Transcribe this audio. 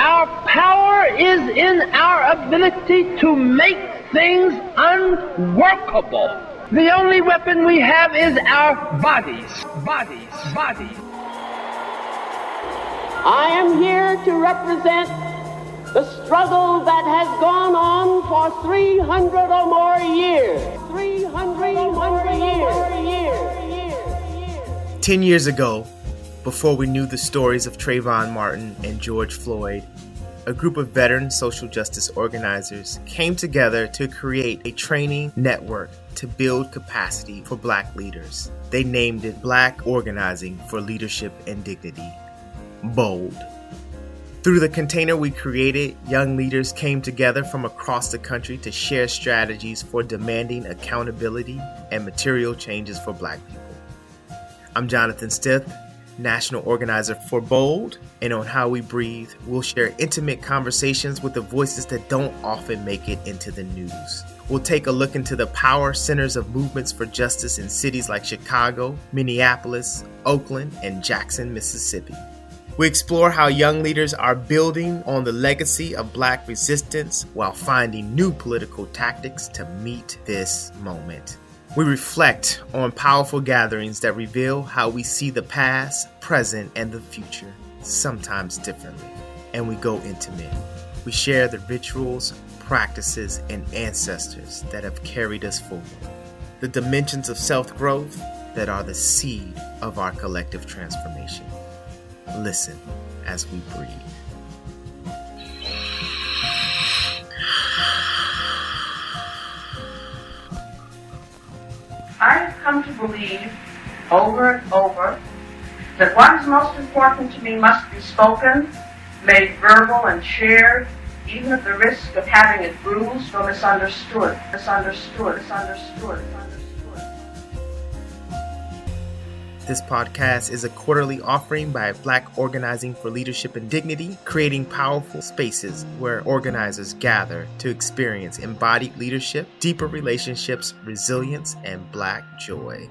Our power is in our ability to make things unworkable. The only weapon we have is our bodies. Bodies. Bodies. I am here to represent the struggle that has gone on for 300 or more years. 300 or more years. Ten years ago, before we knew the stories of Trayvon Martin and George Floyd, a group of veteran social justice organizers came together to create a training network to build capacity for black leaders. They named it Black Organizing for Leadership and Dignity. Bold. Through the container we created, young leaders came together from across the country to share strategies for demanding accountability and material changes for black people. I'm Jonathan Stith, national organizer for Bold, and on How We Breathe, we'll share intimate conversations with the voices that don't often make it into the news. We'll take a look into the power centers of movements for justice in cities like Chicago, Minneapolis, Oakland, and Jackson, Mississippi. We explore how young leaders are building on the legacy of black resistance while finding new political tactics to meet this moment. We reflect on powerful gatherings that reveal how we see the past, present, and the future, sometimes differently. And we go intimate. We share the rituals, practices, and ancestors that have carried us forward, the dimensions of self growth that are the seed of our collective transformation. Listen as we breathe. Come to believe over and over that what is most important to me must be spoken, made verbal, and shared, even at the risk of having it bruised or misunderstood, misunderstood, misunderstood. This podcast is a quarterly offering by Black Organizing for Leadership and Dignity, creating powerful spaces where organizers gather to experience embodied leadership, deeper relationships, resilience, and Black joy.